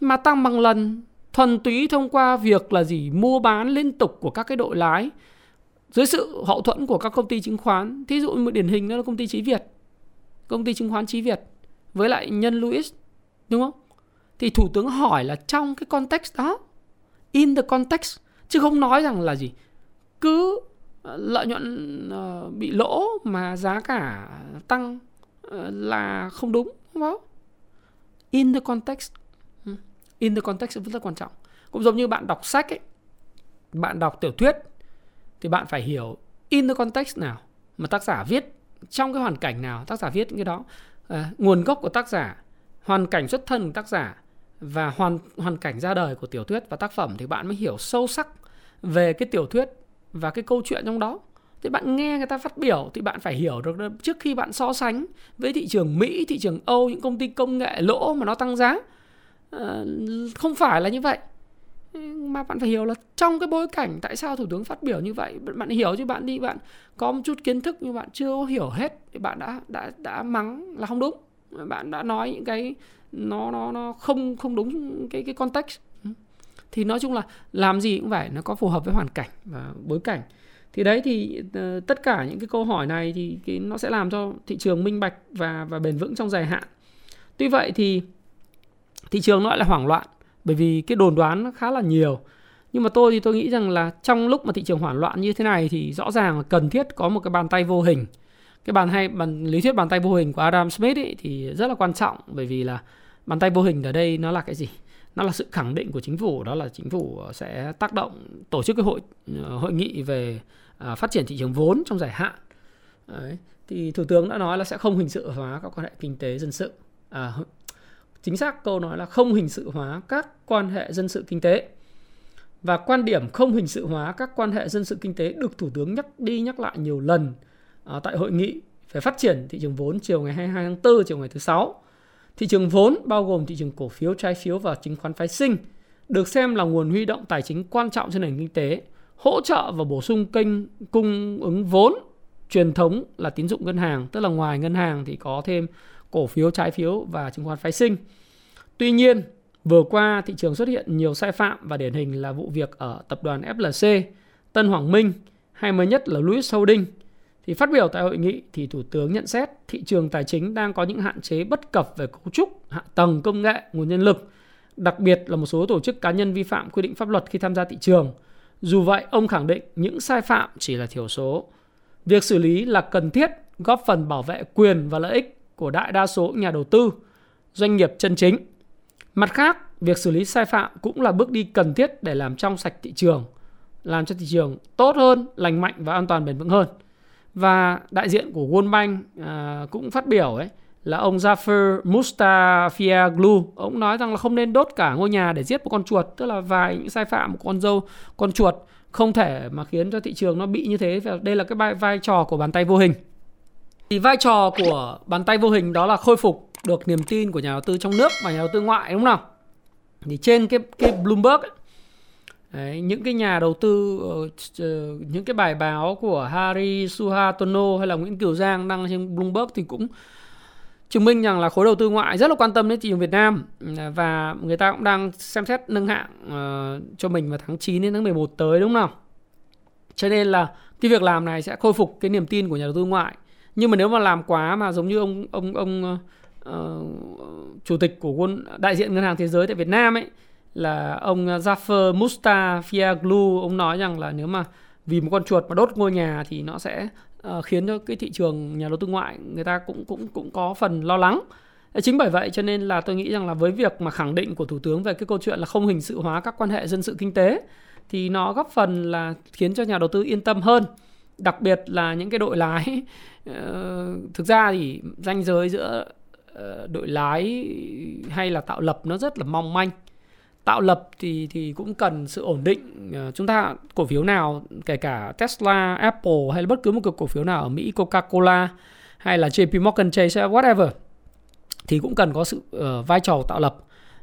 Mà tăng bằng lần, thuần túy thông qua việc là gì? Mua bán liên tục của các cái đội lái dưới sự hậu thuẫn của các công ty chứng khoán. Thí dụ một điển hình đó là công ty trí việt, công ty chứng khoán trí việt với lại nhân louis đúng không? Thì thủ tướng hỏi là trong cái context đó, in the context chứ không nói rằng là gì? Cứ ờ, lợi nhuận ờ, bị lỗ mà giá cả tăng ờ, là không đúng không không? In the context. Ừ. In the context rất là quan trọng. Cũng giống như bạn đọc sách ấy bạn đọc tiểu thuyết thì bạn phải hiểu in the context nào mà tác giả viết trong cái hoàn cảnh nào tác giả viết cái đó. À, nguồn gốc của tác giả hoàn cảnh xuất thân của tác giả và hoàn hoàn cảnh ra đời của tiểu thuyết và tác phẩm thì bạn mới hiểu sâu sắc về cái tiểu thuyết và cái câu chuyện trong đó. Thì bạn nghe người ta phát biểu thì bạn phải hiểu được trước khi bạn so sánh với thị trường Mỹ, thị trường Âu, những công ty công nghệ lỗ mà nó tăng giá ờ, không phải là như vậy. Mà bạn phải hiểu là trong cái bối cảnh tại sao thủ tướng phát biểu như vậy bạn hiểu chứ bạn đi bạn có một chút kiến thức nhưng bạn chưa hiểu hết thì bạn đã đã đã mắng là không đúng. Bạn đã nói những cái nó nó nó không không đúng cái cái context thì nói chung là làm gì cũng phải nó có phù hợp với hoàn cảnh và bối cảnh. Thì đấy thì uh, tất cả những cái câu hỏi này thì cái, nó sẽ làm cho thị trường minh bạch và và bền vững trong dài hạn. Tuy vậy thì thị trường nó lại là hoảng loạn bởi vì cái đồn đoán nó khá là nhiều. Nhưng mà tôi thì tôi nghĩ rằng là trong lúc mà thị trường hoảng loạn như thế này thì rõ ràng là cần thiết có một cái bàn tay vô hình. Cái bàn hay bàn lý thuyết bàn tay vô hình của Adam Smith ấy thì rất là quan trọng bởi vì là bàn tay vô hình ở đây nó là cái gì? Nó là sự khẳng định của chính phủ đó là chính phủ sẽ tác động tổ chức cái hội ờ, hội nghị về à, phát triển thị trường vốn trong dài hạn. Đấy. thì thủ tướng đã nói là sẽ không hình sự hóa các quan hệ kinh tế dân sự. À, chính xác câu nói là không hình sự hóa các quan hệ dân sự kinh tế. Và quan điểm không hình sự hóa các quan hệ dân sự kinh tế được thủ tướng nhắc đi nhắc lại nhiều lần à, tại hội nghị về phát triển thị trường vốn chiều ngày 22 tháng 4 chiều ngày thứ sáu. Thị trường vốn bao gồm thị trường cổ phiếu, trái phiếu và chứng khoán phái sinh được xem là nguồn huy động tài chính quan trọng cho nền kinh tế, hỗ trợ và bổ sung kênh cung ứng vốn truyền thống là tín dụng ngân hàng, tức là ngoài ngân hàng thì có thêm cổ phiếu, trái phiếu và chứng khoán phái sinh. Tuy nhiên, vừa qua thị trường xuất hiện nhiều sai phạm và điển hình là vụ việc ở tập đoàn FLC, Tân Hoàng Minh hay mới nhất là Louis Holding – thì phát biểu tại hội nghị thì Thủ tướng nhận xét thị trường tài chính đang có những hạn chế bất cập về cấu trúc, hạ tầng công nghệ, nguồn nhân lực, đặc biệt là một số tổ chức cá nhân vi phạm quy định pháp luật khi tham gia thị trường. Dù vậy, ông khẳng định những sai phạm chỉ là thiểu số. Việc xử lý là cần thiết góp phần bảo vệ quyền và lợi ích của đại đa số nhà đầu tư, doanh nghiệp chân chính. Mặt khác, việc xử lý sai phạm cũng là bước đi cần thiết để làm trong sạch thị trường, làm cho thị trường tốt hơn, lành mạnh và an toàn bền vững hơn và đại diện của World Bank à, cũng phát biểu ấy là ông Zafar Mustafiaglu ông nói rằng là không nên đốt cả ngôi nhà để giết một con chuột tức là vài những sai phạm của con dâu con chuột không thể mà khiến cho thị trường nó bị như thế. Và đây là cái vai, vai trò của bàn tay vô hình. Thì vai trò của bàn tay vô hình đó là khôi phục được niềm tin của nhà đầu tư trong nước và nhà đầu tư ngoại đúng không nào? Thì trên cái cái Bloomberg ấy, Đấy, những cái nhà đầu tư ờ, ờ, những cái bài báo của Hari Suhartono hay là Nguyễn Kiều Giang đăng trên Bloomberg thì cũng chứng minh rằng là khối đầu tư ngoại rất là quan tâm đến thị trường Việt Nam và người ta cũng đang xem xét nâng hạng uh, cho mình vào tháng 9 đến tháng 11 tới đúng không nào? Cho nên là cái việc làm này sẽ khôi phục cái niềm tin của nhà đầu tư ngoại. Nhưng mà nếu mà làm quá mà giống như ông ông ông uh, chủ tịch của quân đại diện ngân hàng thế giới tại Việt Nam ấy là ông à, Zafar Mustafiaglu ông nói rằng là nếu mà vì một con chuột mà đốt ngôi nhà thì nó sẽ uh, khiến cho cái thị trường nhà đầu tư ngoại người ta cũng cũng cũng có phần lo lắng. Ờ, chính bởi vậy cho nên là tôi nghĩ rằng là với việc mà khẳng định của thủ tướng về cái câu chuyện là không hình sự hóa các quan hệ dân sự kinh tế thì nó góp phần là khiến cho nhà đầu tư yên tâm hơn. Đặc biệt là những cái đội lái uh, thực ra thì ranh giới giữa uh, đội lái hay là tạo lập nó rất là mong manh tạo lập thì thì cũng cần sự ổn định. Ờ, chúng ta cổ phiếu nào kể cả Tesla, Apple hay là bất cứ một cái cổ phiếu nào ở Mỹ Coca-Cola hay là JP Morgan Chase whatever thì cũng cần có sự uh, vai trò tạo lập.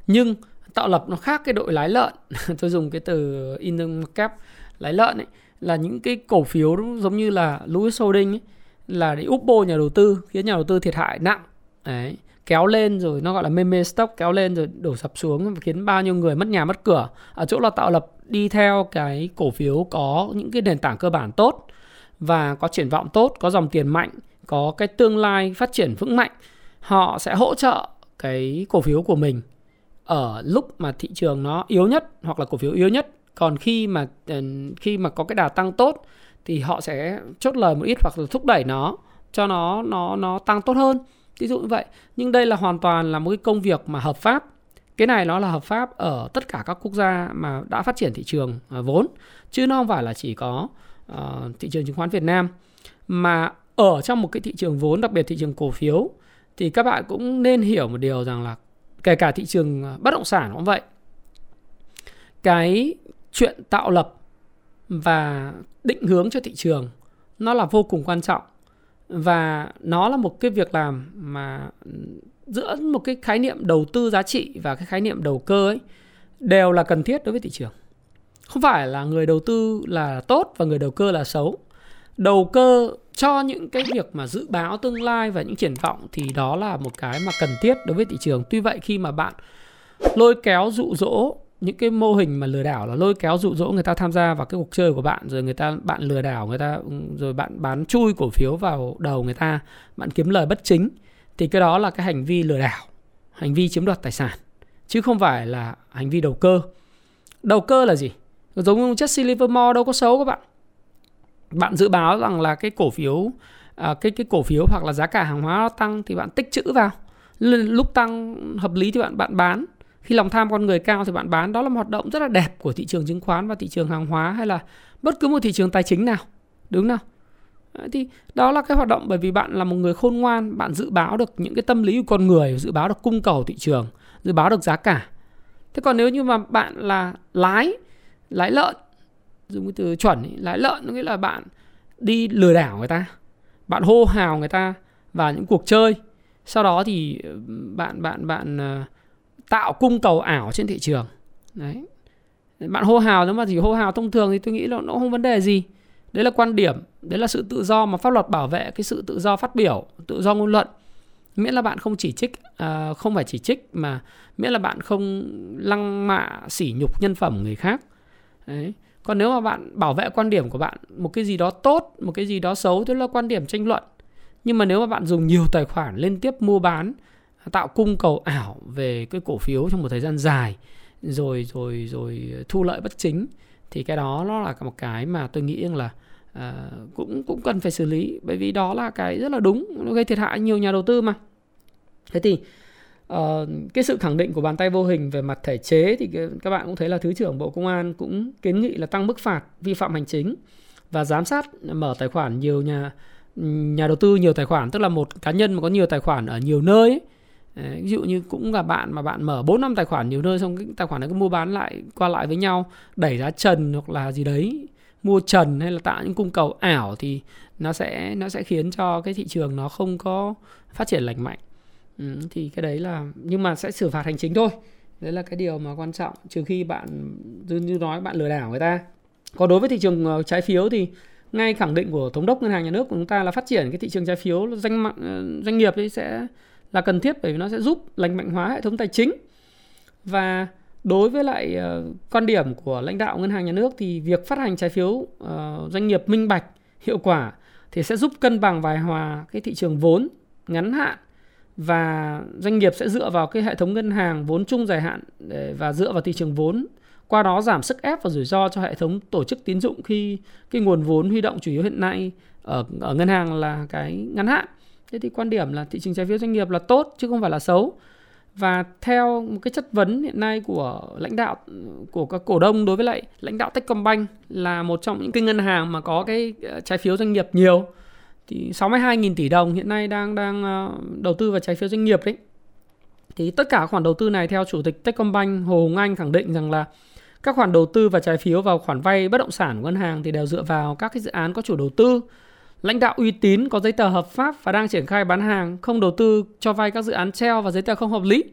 Nhưng tạo lập nó khác cái đội lái lợn. <laughs> Tôi dùng cái từ in cap lái lợn ấy là những cái cổ phiếu giống như là Louis Holding ấy, là để úp bô nhà đầu tư khiến nhà đầu tư thiệt hại nặng. Đấy kéo lên rồi, nó gọi là meme stock kéo lên rồi đổ sập xuống khiến bao nhiêu người mất nhà mất cửa. Ở chỗ là tạo lập đi theo cái cổ phiếu có những cái nền tảng cơ bản tốt và có triển vọng tốt, có dòng tiền mạnh, có cái tương lai phát triển vững mạnh, họ sẽ hỗ trợ cái cổ phiếu của mình ở lúc mà thị trường nó yếu nhất hoặc là cổ phiếu yếu nhất. Còn khi mà ừ, khi mà có cái đà tăng tốt thì họ sẽ chốt lời một ít hoặc là thúc đẩy nó cho nó nó nó tăng tốt hơn ví dụ như vậy. Nhưng đây là hoàn toàn là một cái công việc mà hợp pháp. Cái này nó là hợp pháp ở tất cả các quốc gia mà đã phát triển thị trường à, vốn. Chứ nó không phải là chỉ có uh, thị trường chứng khoán Việt Nam. Mà ở trong một cái thị trường vốn đặc biệt thị trường cổ phiếu thì các bạn cũng nên hiểu một điều rằng là kể cả thị trường à, bất động sản cũng vậy. Cái chuyện tạo lập và định hướng cho thị trường nó là vô cùng quan trọng và nó là một cái việc làm mà giữa một cái khái niệm đầu tư giá trị và cái khái niệm đầu cơ ấy, đều là cần thiết đối với thị trường. Không phải là người đầu tư là tốt và người đầu cơ là xấu. Đầu cơ cho những cái việc mà dự báo tương lai và những triển vọng thì đó là một cái mà cần thiết đối với thị trường. Tuy vậy khi mà bạn lôi kéo dụ dỗ những cái mô hình mà lừa đảo là lôi kéo dụ dỗ người ta tham gia vào cái cuộc chơi của bạn rồi người ta bạn lừa đảo người ta rồi bạn bán chui cổ phiếu vào đầu người ta bạn kiếm lời bất chính thì cái đó là cái hành vi lừa đảo hành vi chiếm đoạt tài sản chứ không phải là hành vi đầu cơ. Đầu cơ là gì? Giống như Jesse Livermore đâu có xấu các bạn. Bạn dự báo rằng là cái cổ phiếu à, cái cái cổ phiếu hoặc là giá cả hàng hóa nó tăng thì bạn tích trữ vào. Lúc tăng hợp lý thì bạn bạn bán khi lòng tham con người cao thì bạn bán. Đó là một hoạt động rất là đẹp của thị trường chứng khoán và thị trường hàng hóa hay là bất cứ một thị trường tài chính nào đúng nào? Thì đó là cái hoạt động bởi vì bạn là một người khôn ngoan bạn dự báo được những cái tâm lý của con người dự báo được cung cầu thị trường dự báo được giá cả. Thế còn nếu như mà bạn là lái lái lợn dùng cái từ chuẩn ý, lái lợn nghĩa là bạn đi lừa đảo người ta bạn hô hào người ta vào những cuộc chơi. Sau đó thì ừ, bạn bạn bạn uh, tạo cung cầu ảo trên thị trường. Đấy. Bạn hô hào nếu mà chỉ hô hào thông thường thì tôi nghĩ là nó không vấn đề gì. Đấy là quan điểm đấy là sự tự do mà pháp luật bảo vệ cái sự tự do phát biểu tự do ngôn luận. Miễn là bạn không chỉ trích à, không phải chỉ trích mà miễn là bạn không lăng mạ sỉ nhục nhân phẩm người khác. Đấy. Còn nếu mà bạn bảo vệ quan điểm của bạn một cái gì đó tốt một cái gì đó xấu tức là quan điểm tranh luận. Nhưng mà nếu mà bạn dùng nhiều tài khoản liên tiếp mua bán tạo cung cầu ảo về cái cổ phiếu trong một thời gian dài rồi rồi rồi thu lợi bất chính. Thì cái đó nó là một cái mà tôi nghĩ rằng là à, cũng cũng cần phải xử lý bởi vì đó là cái rất là đúng nó gây thiệt hại nhiều nhà đầu tư mà. Thế thì uh, cái sự khẳng định của bàn tay vô hình về mặt thể chế thì các bạn cũng thấy là thứ trưởng bộ công an cũng kiến nghị là tăng mức phạt vi phạm hành chính và giám sát mở tài khoản nhiều nhà nhà đầu tư nhiều tài khoản tức là một cá nhân mà có nhiều tài khoản ở nhiều nơi ấy, Đấy, ví dụ như cũng là bạn mà bạn mở 4 năm tài khoản nhiều nơi xong cái tài khoản nó cứ mua bán lại qua lại với nhau đẩy giá trần hoặc là gì đấy mua trần hay là tạo những cung cầu ảo thì nó sẽ nó sẽ khiến cho cái thị trường nó không có phát triển lành mạnh. Ừ, thì cái đấy là nhưng mà sẽ xử phạt hành chính thôi. Đấy là cái điều mà quan trọng trừ khi bạn như nói bạn lừa đảo người ta. Còn đối với thị trường ờ, trái phiếu thì ngay khẳng định của thống đốc ngân hàng nhà nước của chúng ta là phát triển cái thị trường trái phiếu doanh ờ, doanh nghiệp ấy sẽ là cần thiết bởi vì nó sẽ giúp lành mạnh hóa hệ thống tài chính và đối với lại uh, quan điểm của lãnh đạo ngân hàng nhà nước thì việc phát hành trái phiếu uh, doanh nghiệp minh bạch hiệu quả thì sẽ giúp cân bằng vài hòa cái thị trường vốn ngắn hạn và doanh nghiệp sẽ dựa vào cái hệ thống ngân hàng vốn chung dài hạn để, và dựa vào thị trường vốn qua đó giảm sức ép và rủi ro cho hệ thống tổ chức tín dụng khi cái nguồn vốn huy động chủ yếu hiện nay ở ở ngân hàng là cái ngắn hạn. Thế thì quan điểm là thị trường trái phiếu doanh nghiệp là tốt chứ không phải là xấu. Và theo một cái chất vấn hiện nay của lãnh đạo của các cổ đông đối với lại lãnh đạo Techcombank là một trong những cái ngân hàng mà có cái ờ, trái phiếu doanh nghiệp nhiều thì 62.000 tỷ đồng hiện nay đang đang ờ, đầu tư vào trái phiếu doanh nghiệp đấy. Thì tất cả khoản đầu tư này theo chủ tịch Techcombank Hồ Hùng Anh khẳng định rằng là các khoản đầu tư và trái phiếu vào khoản vay bất động sản của ngân hàng thì đều dựa vào các cái dự án có chủ đầu tư, lãnh đạo uy tín có giấy tờ hợp pháp và đang triển khai bán hàng, không đầu tư cho vay các dự án treo và giấy tờ không hợp lý.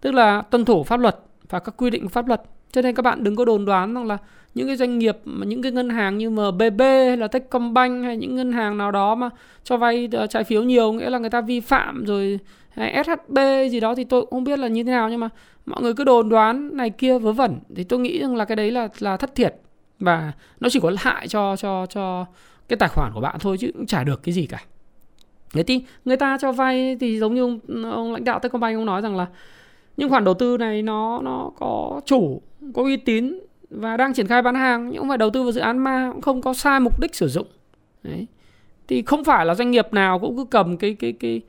Tức là tuân thủ pháp luật và các quy định của pháp luật. Cho nên các bạn đừng có đồn đoán rằng là những cái doanh nghiệp mà những cái ngân hàng như MBB hay là Techcombank hay những ngân hàng nào đó mà cho vay ờ, trái phiếu nhiều nghĩa là người ta vi phạm rồi hay SHB gì đó thì tôi cũng không biết là như thế nào nhưng mà mọi người cứ đồn đoán này kia vớ vẩn thì tôi nghĩ rằng là cái đấy là là thất thiệt và nó chỉ có hại cho cho cho cái tài khoản của bạn thôi chứ cũng chả được cái gì cả. Thế thì người ta cho vay thì giống như ông, ông lãnh đạo Techcombank ông nói rằng là những khoản đầu tư này nó nó có chủ có uy tín và đang triển khai bán hàng nhưng không phải đầu tư vào dự án ma cũng không có sai mục đích sử dụng. Đấy. Thì không phải là doanh nghiệp nào cũng cứ cầm cái cái cái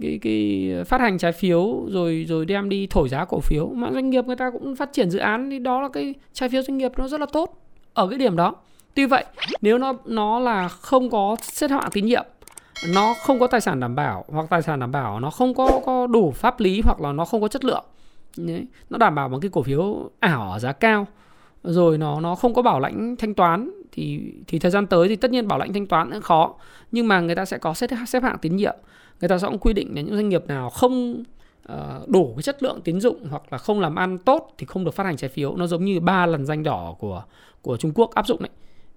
cái cái phát hành trái phiếu rồi rồi đem đi thổi giá cổ phiếu. Mà doanh nghiệp người ta cũng phát triển dự án thì đó là cái trái phiếu doanh nghiệp nó rất là tốt ở cái điểm đó tuy vậy nếu nó nó là không có xếp hạng tín nhiệm nó không có tài sản đảm bảo hoặc tài sản đảm bảo nó không có có đủ pháp lý hoặc là nó không có chất lượng Đấy. nó đảm bảo bằng cái cổ phiếu ảo ở giá cao rồi nó nó không có bảo lãnh thanh toán thì thì thời gian tới thì tất nhiên bảo lãnh thanh toán cũng khó nhưng mà người ta sẽ có xếp xếp hạng tín nhiệm người ta sẽ cũng quy định là những doanh nghiệp nào không uh, đủ cái chất lượng tín dụng hoặc là không làm ăn tốt thì không được phát hành trái phiếu nó giống như ba lần danh đỏ của của Trung Quốc áp dụng đấy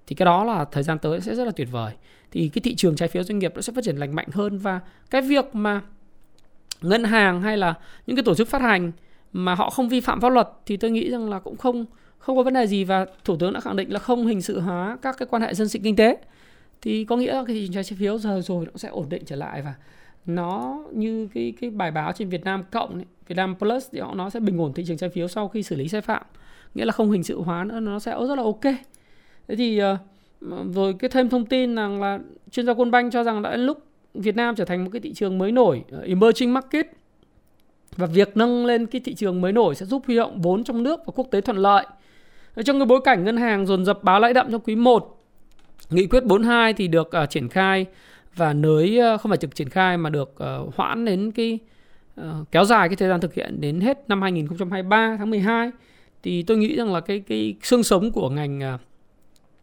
thì cái đó là thời gian tới sẽ rất là tuyệt vời. Thì cái thị trường trái phiếu doanh nghiệp nó sẽ phát triển lành mạnh hơn và cái việc mà ngân hàng hay là những cái tổ chức phát hành mà họ không vi phạm pháp luật thì tôi nghĩ rằng là cũng không không có vấn đề gì và thủ tướng đã khẳng định là không hình sự hóa các cái quan hệ dân sự kinh tế. Thì có nghĩa là cái thị trường trái phiếu giờ rồi nó sẽ ổn định trở lại và nó như cái cái bài báo trên Việt Nam cộng ấy, Việt Nam Plus thì họ nó sẽ bình ổn thị trường trái phiếu sau khi xử lý sai phạm. Nghĩa là không hình sự hóa nữa nó sẽ rất là ok thế thì uh, rồi cái thêm thông tin rằng là chuyên gia quân banh cho rằng đã đến lúc Việt Nam trở thành một cái thị trường mới nổi uh, emerging market. Và việc nâng lên cái thị trường mới nổi sẽ giúp huy động vốn trong nước và quốc tế thuận lợi. Trong cái bối cảnh ngân hàng dồn dập báo lãi đậm trong quý 1 nghị quyết 42 thì được uh, triển khai và nới uh, không phải trực triển khai mà được uh, hoãn đến cái uh, kéo dài cái thời gian thực hiện đến hết năm 2023 tháng 12 thì tôi nghĩ rằng là cái cái xương sống của ngành uh,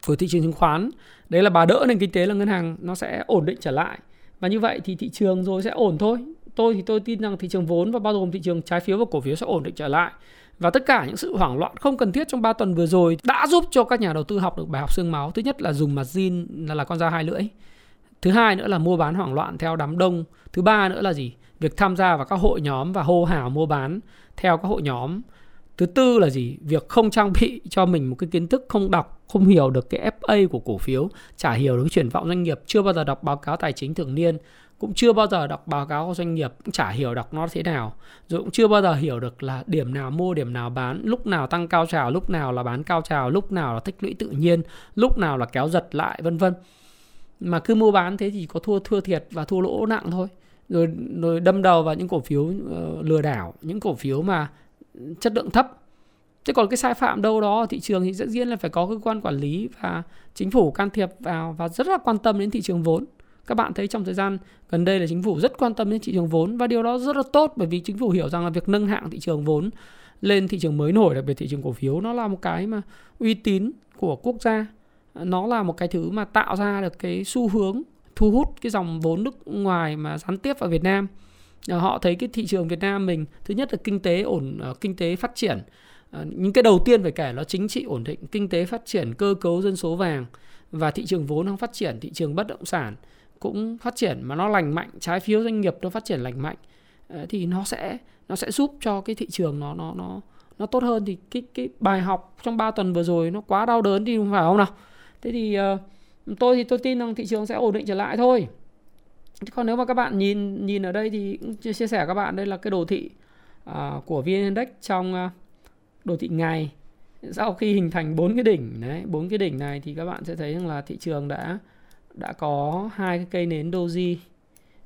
của thị trường chứng khoán đấy là bà đỡ nền kinh tế là ngân hàng nó sẽ ổn định trở lại và như vậy thì thị trường rồi sẽ ổn thôi tôi thì tôi tin rằng thị trường vốn và bao gồm thị trường trái phiếu và cổ phiếu sẽ ổn định trở lại và tất cả những sự hoảng loạn không cần thiết trong 3 tuần vừa rồi đã giúp cho các nhà đầu tư học được bài học xương máu. Thứ nhất là dùng margin là, là con dao hai lưỡi. Thứ hai nữa là mua bán hoảng loạn theo đám đông. Thứ ba nữa là gì? Việc tham gia vào các hội nhóm và hô hào mua bán theo các hội nhóm. Thứ tư là gì? Việc không trang bị cho mình một cái kiến thức không đọc, không hiểu được cái FA của cổ phiếu, chả hiểu được cái triển vọng doanh nghiệp, chưa bao giờ đọc báo cáo tài chính thường niên, cũng chưa bao giờ đọc báo cáo của doanh nghiệp cũng chả hiểu đọc nó thế nào rồi cũng chưa bao giờ hiểu được là điểm nào mua điểm nào bán lúc nào tăng cao trào lúc nào là bán cao trào lúc nào là tích lũy tự nhiên lúc nào là kéo giật lại vân vân mà cứ mua bán thế thì có thua thua thiệt và thua lỗ nặng thôi rồi rồi đâm đầu vào những cổ phiếu uh, lừa đảo những cổ phiếu mà chất lượng thấp. Chứ còn cái sai phạm đâu đó ở thị trường thì dĩ nhiên là phải có cơ quan quản lý và chính phủ can thiệp vào và rất là quan tâm đến thị trường vốn. Các bạn thấy trong thời gian gần đây là chính phủ rất quan tâm đến thị trường vốn và điều đó rất là tốt bởi vì chính phủ hiểu rằng là việc nâng hạng thị trường vốn lên thị trường mới nổi, đặc biệt thị trường cổ phiếu, nó là một cái mà uy tín của quốc gia. Nó là một cái thứ mà tạo ra được cái xu hướng thu hút cái dòng vốn nước ngoài mà gián tiếp vào Việt Nam. Ờ, họ thấy cái thị trường Việt Nam mình thứ nhất là kinh tế ổn ờ, kinh tế phát triển. Ờ, những cái đầu tiên phải kể là chính trị ổn định kinh tế phát triển cơ cấu dân số vàng và thị trường vốn đang phát triển thị trường bất động sản cũng phát triển mà nó lành mạnh trái phiếu doanh nghiệp nó phát triển lành mạnh. Thì nó sẽ nó sẽ giúp cho cái thị trường nó nó nó nó tốt hơn. Thì cái cái bài học trong 3 tuần vừa rồi nó quá đau đớn thì không phải không nào? Thế thì uh, tôi thì tôi tin rằng thị trường sẽ ổn định trở lại thôi còn nếu mà các bạn nhìn nhìn ở đây thì chia sẻ các bạn đây là cái đồ thị uh, của VN Index trong uh, đồ thị ngày. Sau khi hình thành bốn cái đỉnh đấy bốn cái đỉnh này thì các bạn sẽ thấy rằng là thị trường đã đã có hai cái cây nến doji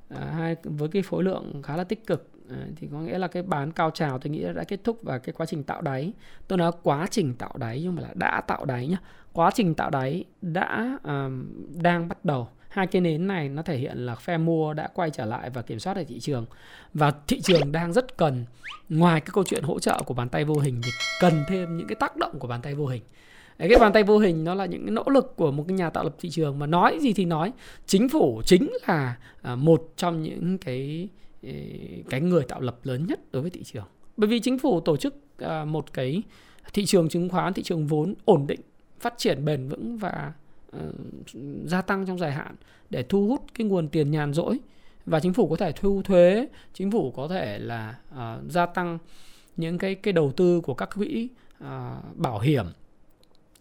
à, hai với cái khối lượng khá là tích cực. À, thì có nghĩa là cái bán cao trào tôi nghĩ đã kết thúc và cái quá trình tạo đáy tôi nói quá trình tạo đáy nhưng mà là đã tạo đáy nhá. Quá trình tạo đáy đã um, đang bắt đầu hai cái nến này nó thể hiện là phe mua đã quay trở lại và kiểm soát được thị trường. Và thị trường đang rất cần. Ngoài cái câu chuyện hỗ trợ của bàn tay vô hình thì cần thêm những cái tác động của bàn tay vô hình. Đấy, cái bàn tay vô hình nó là những cái nỗ lực của một cái nhà tạo lập thị trường mà nói gì thì nói. Chính phủ chính là à, một trong những cái ờ, cái người tạo lập lớn nhất đối với thị trường. Bởi vì chính phủ tổ chức à, một cái thị trường chứng khoán thị trường vốn ổn định phát triển bền vững và Ờ, gia tăng trong dài hạn để thu hút cái nguồn tiền nhàn rỗi. Và chính phủ có thể thu thuế chính phủ có thể là uh, gia tăng những cái cái đầu tư của các quỹ uh, bảo hiểm.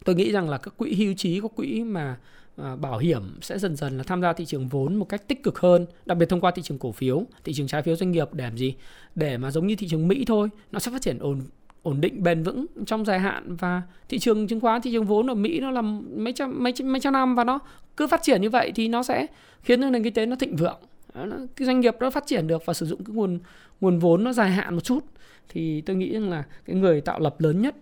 Tôi nghĩ rằng là các quỹ hưu trí các quỹ mà uh, bảo hiểm sẽ dần dần là tham gia thị trường vốn một cách tích cực hơn đặc biệt thông qua thị trường cổ phiếu thị trường trái phiếu doanh nghiệp để làm gì? Để mà giống như thị trường mỹ thôi nó sẽ phát triển ổn ổn định bền vững trong dài hạn. Và thị trường chứng khoán thị trường vốn ở mỹ nó là mấy trăm mấy mấy trăm năm và nó cứ phát triển như vậy thì nó sẽ khiến cho nền kinh tế nó thịnh vượng. Cái doanh nghiệp nó phát triển được và sử dụng cái nguồn nguồn vốn nó dài hạn một chút thì tôi nghĩ rằng là cái người tạo lập lớn nhất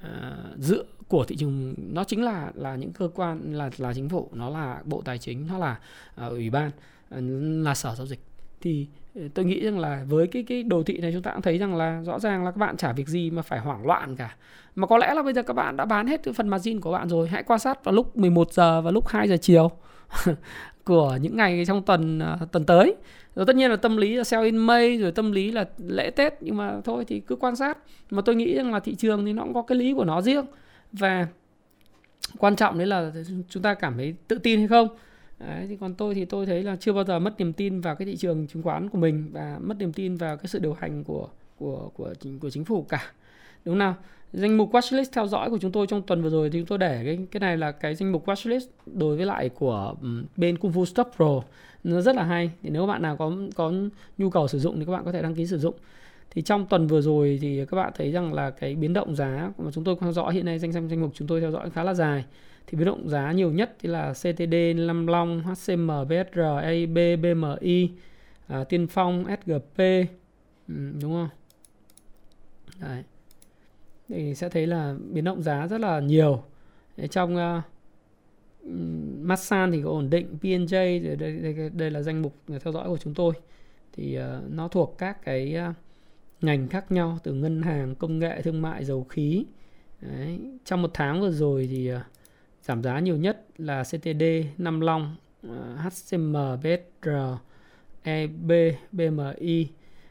à, dựa của thị trường nó chính là là những cơ quan là là chính phủ. Nó là bộ tài chính nó là uh, ủy ban uh, là sở giao dịch. Thì tôi nghĩ rằng là với cái cái đồ thị này chúng ta cũng thấy rằng là rõ ràng là các bạn chả việc gì mà phải hoảng loạn cả. Mà có lẽ là bây giờ các bạn đã bán hết cái phần margin của bạn rồi. Hãy quan sát vào lúc 11 giờ và lúc 2 giờ chiều <laughs> của những ngày trong tuần à, tuần tới. Rồi tất nhiên là tâm lý là sell in May, rồi tâm lý là lễ Tết, nhưng mà thôi thì cứ quan sát. Mà tôi nghĩ rằng là thị trường thì nó cũng có cái lý của nó riêng. Và quan trọng đấy là chúng ta cảm thấy tự tin hay không? Đấy, thì còn tôi thì tôi thấy là chưa bao giờ mất niềm tin vào cái thị trường chứng khoán của mình và mất niềm tin vào cái sự điều hành của của của chính của chính phủ cả. Đúng nào? Danh mục watchlist theo dõi của chúng tôi trong tuần vừa rồi thì chúng tôi để cái cái này là cái danh mục watchlist đối với lại của bên Kung Fu Stop Pro. Nó rất là hay. Thì nếu bạn nào có có nhu cầu sử dụng thì các bạn có thể đăng ký sử dụng. Thì trong tuần vừa rồi thì các bạn thấy rằng là cái biến động giá mà chúng tôi theo dõi hiện nay danh sách danh mục chúng tôi theo dõi khá là dài thì biến động giá nhiều nhất thì là CTD, Lâm Long, HCM, BSR, AIB, BMI, à, Tiên Phong, SGP ừ, đúng không? Đấy. Thì sẽ thấy là biến động giá rất là nhiều. Đấy, trong uh, Masan thì có ổn định, PNJ đây, đây, đây, đây là danh mục theo dõi của chúng tôi. Thì uh, nó thuộc các cái uh, ngành khác nhau từ ngân hàng, công nghệ, thương mại, dầu khí. Đấy. Trong một tháng vừa rồi thì uh, giảm giá nhiều nhất là CTD, Nam Long, ờ, HCM, BSR, EB, BMI.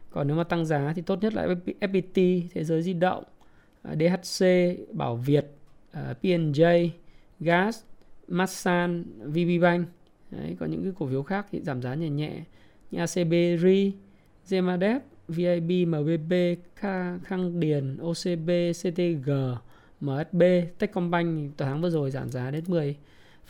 Còn nếu mà tăng giá thì tốt nhất là FPT, Thế giới di động, ờ, DHC, Bảo Việt, ờ, PNJ, Gas, Masan, VPBank. Đấy, còn những cái cổ phiếu khác thì giảm giá nhẹ nhẹ như ACB, RI, Zemadep, VIB, MBB, Khang Điền, OCB, CTG, MSB, Techcombank tuần tháng vừa rồi giảm giá đến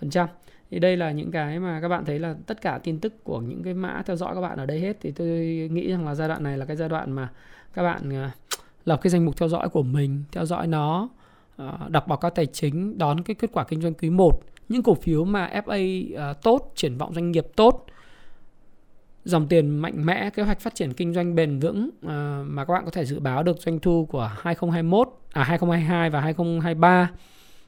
10%. Thì đây là những cái mà các bạn thấy là tất cả tin tức của những cái mã theo dõi các bạn ở đây hết thì tôi nghĩ rằng là giai đoạn này là cái giai đoạn mà các bạn ờ, lập cái danh mục theo dõi của mình, theo dõi nó, ờ, đọc báo cáo tài chính, đón cái kết quả kinh doanh quý 1, những cổ phiếu mà FA ờ, tốt, triển vọng doanh nghiệp tốt, dòng tiền mạnh mẽ, kế hoạch phát triển kinh doanh bền vững à, mà các bạn có thể dự báo được doanh thu của 2021, à 2022 và 2023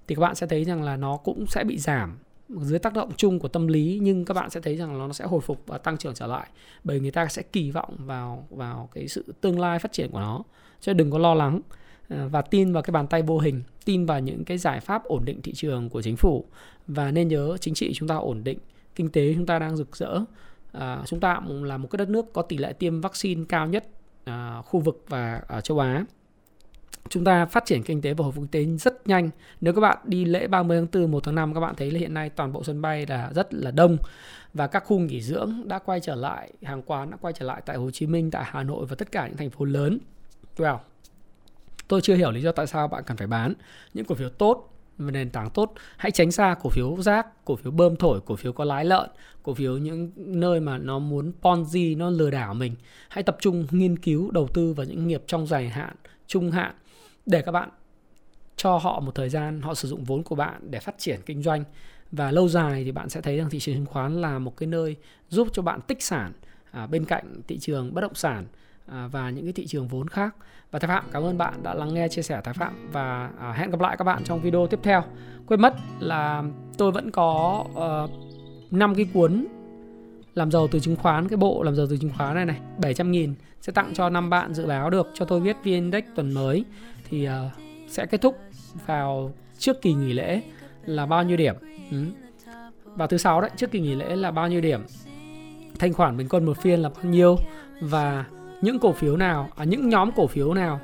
thì các bạn sẽ thấy rằng là nó cũng sẽ bị giảm dưới tác động chung của tâm lý nhưng các bạn sẽ thấy rằng nó sẽ hồi phục và tăng trưởng trở lại bởi người ta sẽ kỳ vọng vào vào cái sự tương lai phát triển của nó. Cho đừng có lo lắng à, và tin vào cái bàn tay vô hình tin vào những cái giải pháp ổn định thị trường của chính phủ. Và nên nhớ chính trị chúng ta ổn định kinh tế chúng ta đang rực rỡ à, chúng ta cũng là một cái đất nước có tỷ lệ tiêm vaccine cao nhất à, khu vực và ở châu Á chúng ta phát triển kinh tế và hồi phục kinh tế rất nhanh. Nếu các bạn đi lễ 30 tháng 4, 1 tháng 5 các bạn thấy là hiện nay toàn bộ sân bay là rất là đông và các khu nghỉ dưỡng đã quay trở lại, hàng quán đã quay trở lại tại Hồ Chí Minh, tại Hà Nội và tất cả những thành phố lớn. Well, tôi chưa hiểu lý do tại sao bạn cần phải bán những cổ phiếu tốt nền tảng tốt. Hãy tránh xa cổ phiếu rác cổ phiếu bơm thổi cổ phiếu có lái lợn cổ phiếu những nơi mà nó muốn ponzi nó lừa đảo mình. Hãy tập trung nghiên cứu đầu tư vào những nghiệp trong dài hạn trung hạn để các bạn cho họ một thời gian họ sử dụng vốn của bạn để phát triển kinh doanh. Và lâu dài thì bạn sẽ thấy rằng thị trường chứng khoán là một cái nơi giúp cho bạn tích sản à, bên cạnh thị trường bất động sản. À, và những cái thị trường vốn khác. Và Thái Phạm cảm ơn bạn đã lắng nghe chia sẻ Thái Phạm và à, hẹn gặp lại các bạn trong video tiếp theo. Quên mất là tôi vẫn có ờ, uh, 5 cái cuốn làm giàu từ chứng khoán cái bộ làm giàu từ chứng khoán này này 700 nghìn sẽ tặng cho năm bạn dự báo được cho tôi viết VN Index tuần mới. Thì uh, sẽ kết thúc vào trước kỳ nghỉ lễ là bao nhiêu điểm? Ừ. vào thứ sáu đấy trước kỳ nghỉ lễ là bao nhiêu điểm? Thanh khoản bình quân một phiên là bao nhiêu? Và những cổ phiếu nào à, những nhóm cổ phiếu nào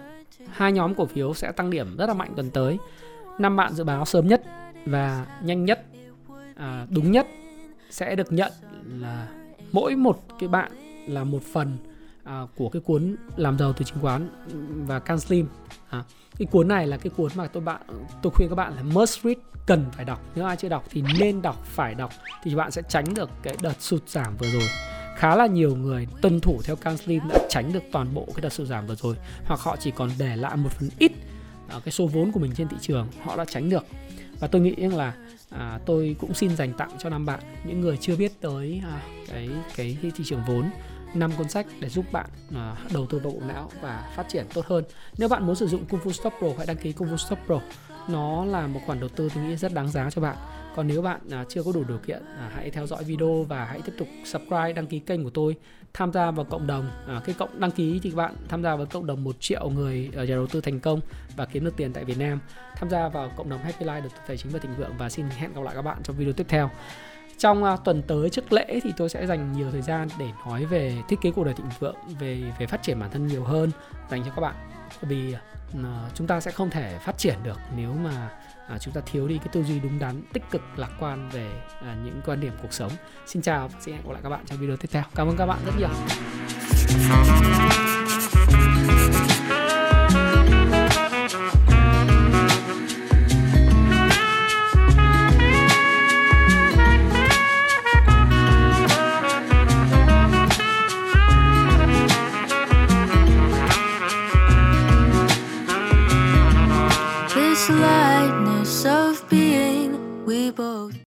hai nhóm cổ phiếu sẽ tăng điểm rất là mạnh tuần tới. Năm bạn dự báo sớm nhất và nhanh nhất à, đúng nhất sẽ được nhận là mỗi một cái bạn là một phần à, của cái cuốn làm giàu từ chứng khoán và can slim. À, cái cuốn này là cái cuốn mà tôi bạn tôi khuyên các bạn là must read cần phải đọc. Nếu ai chưa đọc thì nên đọc phải đọc thì bạn sẽ tránh được cái đợt sụt giảm vừa rồi khá là nhiều người tuân thủ theo can slim đã tránh được toàn bộ cái đợt sụt giảm vừa rồi hoặc họ chỉ còn để lại một phần ít ở cái số vốn của mình trên thị trường họ đã tránh được và tôi nghĩ rằng là à, tôi cũng xin dành tặng cho năm bạn những người chưa biết tới à, cái cái thị trường vốn năm cuốn sách để giúp bạn à, đầu tư vào bộ não và phát triển tốt hơn. Nếu bạn muốn sử dụng Kung Fu Stop Pro hãy đăng ký Kung Fu Stop Pro. Nó là một khoản đầu tư tôi nghĩ rất đáng giá cho bạn. Còn nếu bạn à, chưa có đủ điều kiện, à, hãy theo dõi video và hãy tiếp tục subscribe, đăng ký kênh của tôi, tham gia vào cộng đồng. À, cái cộng đăng ký thì các bạn tham gia vào cộng đồng một triệu người nhà đầu tư thành công và kiếm được tiền tại Việt Nam. Tham gia vào cộng đồng Happy Life được tư tài chính và thịnh vượng và xin hẹn gặp lại các bạn trong video tiếp theo trong uh, tuần tới trước lễ thì tôi sẽ dành nhiều thời gian để nói về thiết kế cuộc đời thịnh vượng về về phát triển bản thân nhiều hơn dành cho các bạn vì uh, chúng ta sẽ không thể phát triển được nếu mà à, chúng ta thiếu đi cái tư duy đúng đắn tích cực lạc quan về à, những quan điểm cuộc sống. Xin chào và xin hẹn gặp lại các bạn trong video tiếp theo. Cảm ơn các bạn rất nhiều.